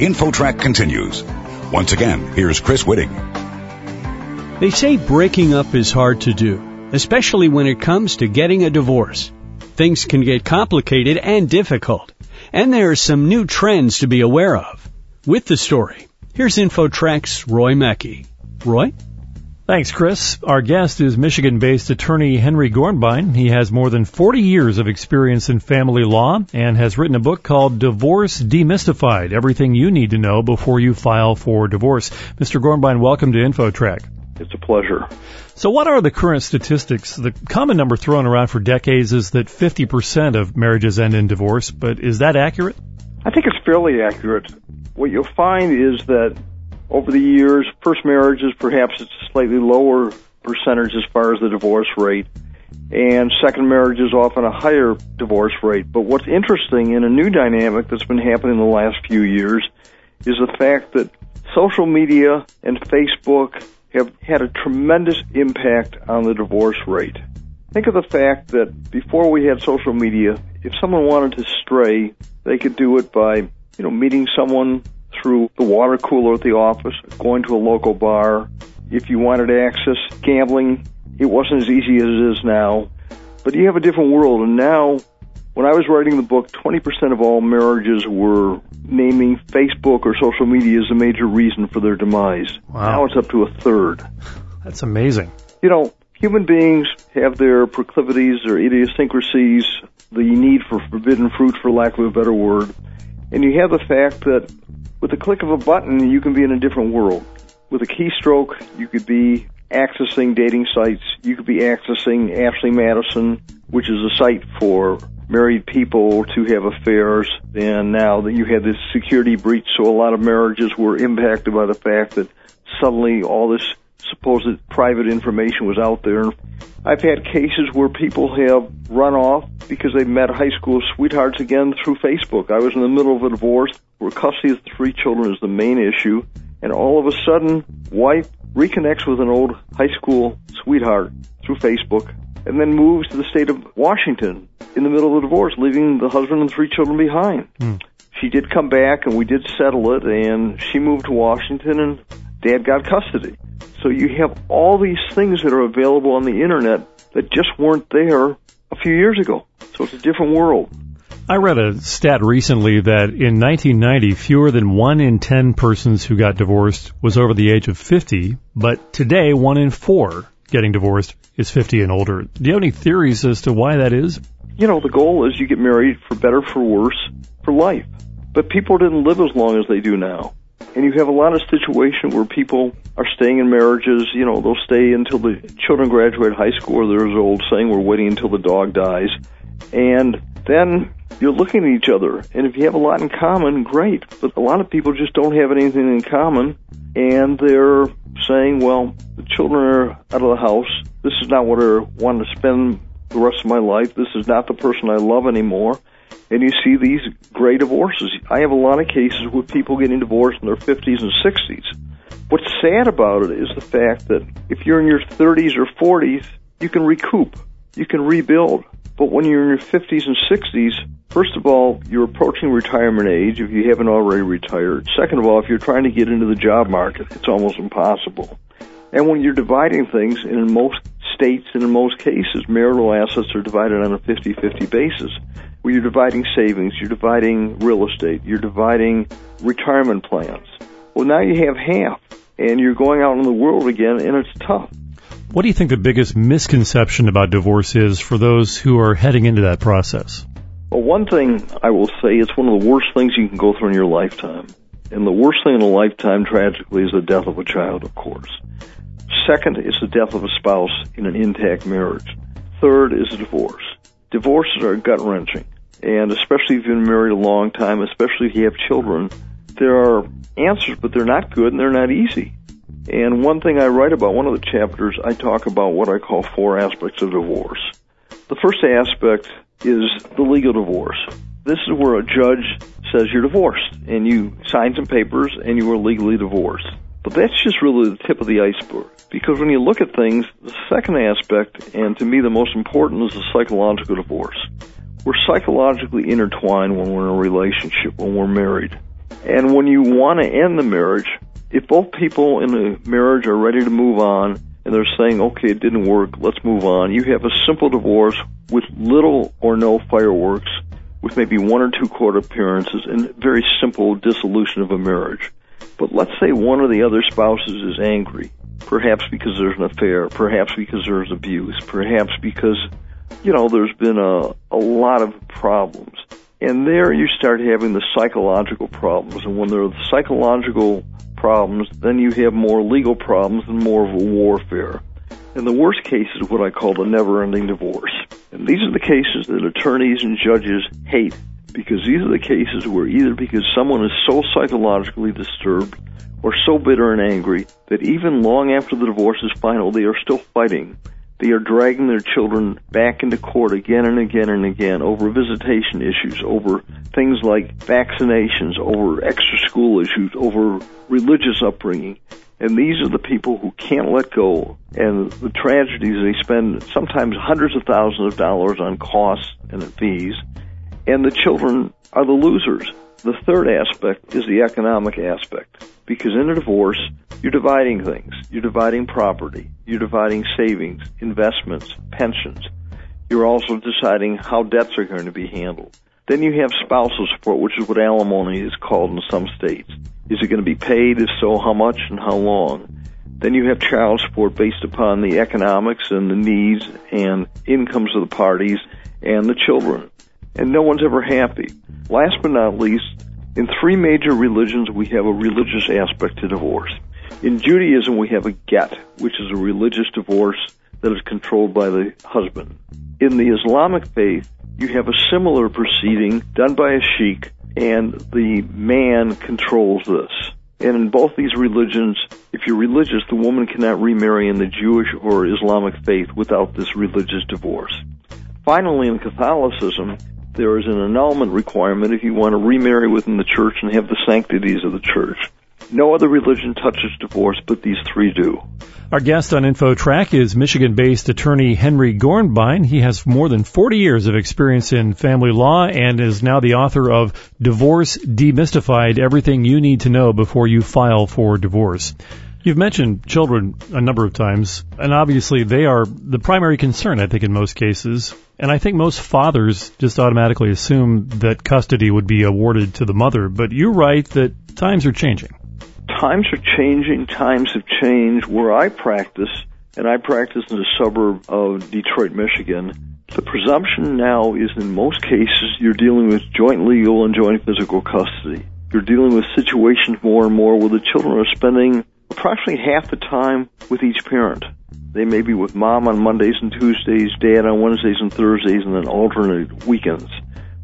InfoTrack continues. Once again, here's Chris Whitting. They say breaking up is hard to do, especially when it comes to getting a divorce. Things can get complicated and difficult, and there are some new trends to be aware of. With the story, here's InfoTrack's Roy Mackey. Roy? Thanks, Chris. Our guest is Michigan-based attorney Henry Gornbein. He has more than 40 years of experience in family law and has written a book called Divorce Demystified, Everything You Need to Know Before You File for Divorce. Mr. Gornbein, welcome to InfoTrack. It's a pleasure. So what are the current statistics? The common number thrown around for decades is that 50% of marriages end in divorce, but is that accurate? I think it's fairly accurate. What you'll find is that over the years, first marriages, perhaps it's a slightly lower percentage as far as the divorce rate, and second marriage is often a higher divorce rate. But what's interesting in a new dynamic that's been happening in the last few years is the fact that social media and Facebook have had a tremendous impact on the divorce rate. Think of the fact that before we had social media, if someone wanted to stray, they could do it by, you know, meeting someone through the water cooler at the office, going to a local bar. If you wanted to access gambling, it wasn't as easy as it is now. But you have a different world. And now, when I was writing the book, 20% of all marriages were naming Facebook or social media as a major reason for their demise. Wow. Now it's up to a third. That's amazing. You know, human beings have their proclivities, their idiosyncrasies, the need for forbidden fruit, for lack of a better word. And you have the fact that with the click of a button, you can be in a different world. With a keystroke, you could be accessing dating sites. You could be accessing Ashley Madison, which is a site for married people to have affairs. And now that you had this security breach, so a lot of marriages were impacted by the fact that suddenly all this supposed private information was out there. I've had cases where people have run off because they met high school sweethearts again through Facebook. I was in the middle of a divorce where custody of the three children is the main issue, and all of a sudden, wife reconnects with an old high school sweetheart through Facebook, and then moves to the state of Washington in the middle of the divorce, leaving the husband and three children behind. Mm. She did come back, and we did settle it, and she moved to Washington, and dad got custody. So you have all these things that are available on the internet that just weren't there a few years ago. So it's a different world. I read a stat recently that in 1990, fewer than one in 10 persons who got divorced was over the age of 50, but today, one in four getting divorced is 50 and older. Do you have any theories as to why that is? You know, the goal is you get married for better, for worse, for life. But people didn't live as long as they do now. And you have a lot of situations where people are staying in marriages, you know, they'll stay until the children graduate high school, or there's an old saying, we're waiting until the dog dies. And then you're looking at each other, and if you have a lot in common, great. But a lot of people just don't have anything in common, and they're saying, well, the children are out of the house. This is not what I want to spend the rest of my life. This is not the person I love anymore. And you see these gray divorces. I have a lot of cases with people getting divorced in their 50s and 60s. What's sad about it is the fact that if you're in your 30s or 40s, you can recoup. You can rebuild. But when you're in your 50s and 60s, first of all, you're approaching retirement age if you haven't already retired. Second of all, if you're trying to get into the job market, it's almost impossible. And when you're dividing things, and in most states and in most cases, marital assets are divided on a 50-50 basis, where you're dividing savings, you're dividing real estate, you're dividing retirement plans. Well, now you have half, and you're going out in the world again, and it's tough. What do you think the biggest misconception about divorce is for those who are heading into that process? Well, one thing I will say, it's one of the worst things you can go through in your lifetime. And the worst thing in a lifetime, tragically, is the death of a child, of course. Second is the death of a spouse in an intact marriage. Third is a divorce. Divorces are gut wrenching. And especially if you've been married a long time, especially if you have children, there are answers, but they're not good and they're not easy. And one thing I write about, one of the chapters, I talk about what I call four aspects of divorce. The first aspect is the legal divorce. This is where a judge says you're divorced and you sign some papers and you are legally divorced. But that's just really the tip of the iceberg. Because when you look at things, the second aspect, and to me the most important, is the psychological divorce. We're psychologically intertwined when we're in a relationship, when we're married. And when you want to end the marriage, if both people in a marriage are ready to move on and they're saying, okay, it didn't work, let's move on, you have a simple divorce with little or no fireworks, with maybe one or two court appearances, and very simple dissolution of a marriage. But let's say one of the other spouses is angry, perhaps because there's an affair, perhaps because there's abuse, perhaps because, you know, there's been a, a lot of problems. And there you start having the psychological problems. And when there are psychological problems, then you have more legal problems and more of a warfare. And the worst case is what I call the never ending divorce. And these are the cases that attorneys and judges hate because these are the cases where either because someone is so psychologically disturbed or so bitter and angry that even long after the divorce is final, they are still fighting. They are dragging their children back into court again and again and again over visitation issues, over things like vaccinations, over extra school issues, over religious upbringing. And these are the people who can't let go. And the tragedies, they spend sometimes hundreds of thousands of dollars on costs and fees. And the children are the losers. The third aspect is the economic aspect. Because in a divorce, you're dividing things. You're dividing property. You're dividing savings, investments, pensions. You're also deciding how debts are going to be handled. Then you have spousal support, which is what alimony is called in some states. Is it going to be paid? If so, how much and how long? Then you have child support based upon the economics and the needs and incomes of the parties and the children. And no one's ever happy. Last but not least, in three major religions, we have a religious aspect to divorce. In Judaism, we have a get, which is a religious divorce that is controlled by the husband. In the Islamic faith, you have a similar proceeding done by a sheikh, and the man controls this. And in both these religions, if you're religious, the woman cannot remarry in the Jewish or Islamic faith without this religious divorce. Finally, in Catholicism, there is an annulment requirement if you want to remarry within the church and have the sanctities of the church. No other religion touches divorce, but these three do. Our guest on InfoTrack is Michigan-based attorney Henry Gornbein. He has more than 40 years of experience in family law and is now the author of Divorce Demystified, Everything You Need to Know Before You File for Divorce. You've mentioned children a number of times, and obviously they are the primary concern, I think, in most cases. And I think most fathers just automatically assume that custody would be awarded to the mother, but you write that times are changing times are changing. Times have changed. Where I practice, and I practice in a suburb of Detroit, Michigan, the presumption now is in most cases you're dealing with joint legal and joint physical custody. You're dealing with situations more and more where the children are spending approximately half the time with each parent. They may be with mom on Mondays and Tuesdays, dad on Wednesdays and Thursdays, and then alternate weekends.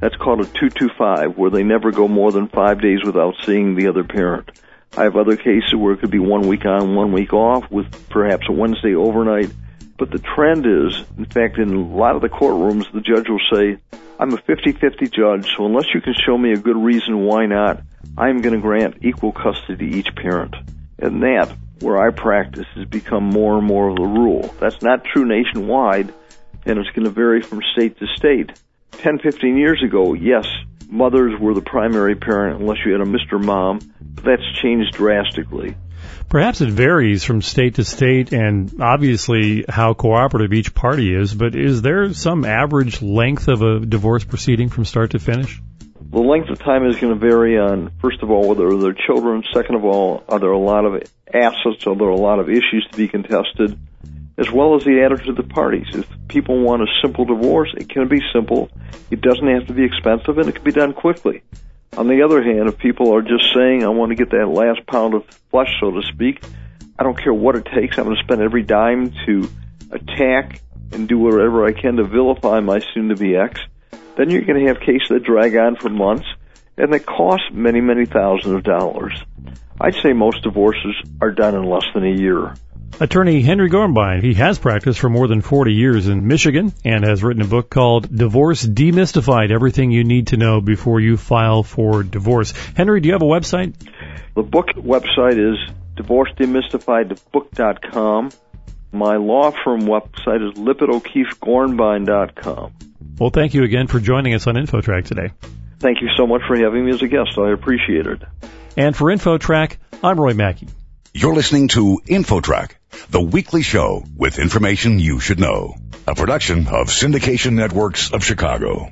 That's called a 225, where they never go more than five days without seeing the other parent. I have other cases where it could be one week on, one week off, with perhaps a Wednesday overnight. But the trend is, in fact, in a lot of the courtrooms, the judge will say, I'm a 50-50 judge, so unless you can show me a good reason why not, I'm going to grant equal custody to each parent. And that, where I practice, has become more and more of the rule. That's not true nationwide, and it's going to vary from state to state. 10, 15 years ago, yes, mothers were the primary parent unless you had a Mr. Mom that's changed drastically. Perhaps it varies from state to state and obviously how cooperative each party is, but is there some average length of a divorce proceeding from start to finish? The length of time is going to vary on, first of all, whether there are children. Second of all, are there a lot of assets? Are there a lot of issues to be contested? As well as the attitude of the parties. If people want a simple divorce, it can be simple. It doesn't have to be expensive and it can be done quickly. On the other hand, if people are just saying, I want to get that last pound of flesh, so to speak, I don't care what it takes. I'm going to spend every dime to attack and do whatever I can to vilify my soon to be ex. Then you're going to have cases that drag on for months and that cost many, many thousands of dollars. I'd say most divorces are done in less than a year. Attorney Henry Gornbein, he has practiced for more than 40 years in Michigan and has written a book called Divorce Demystified, Everything You Need to Know Before You File for Divorce. Henry, do you have a website? The book website is divorcedemystifiedbook.com. My law firm website is lippittokeefegornbein.com. Well, thank you again for joining us on InfoTrack today. Thank you so much for having me as a guest. I appreciate it. And for InfoTrack, I'm Roy Mackey. You're listening to InfoTrack, the weekly show with information you should know. A production of Syndication Networks of Chicago.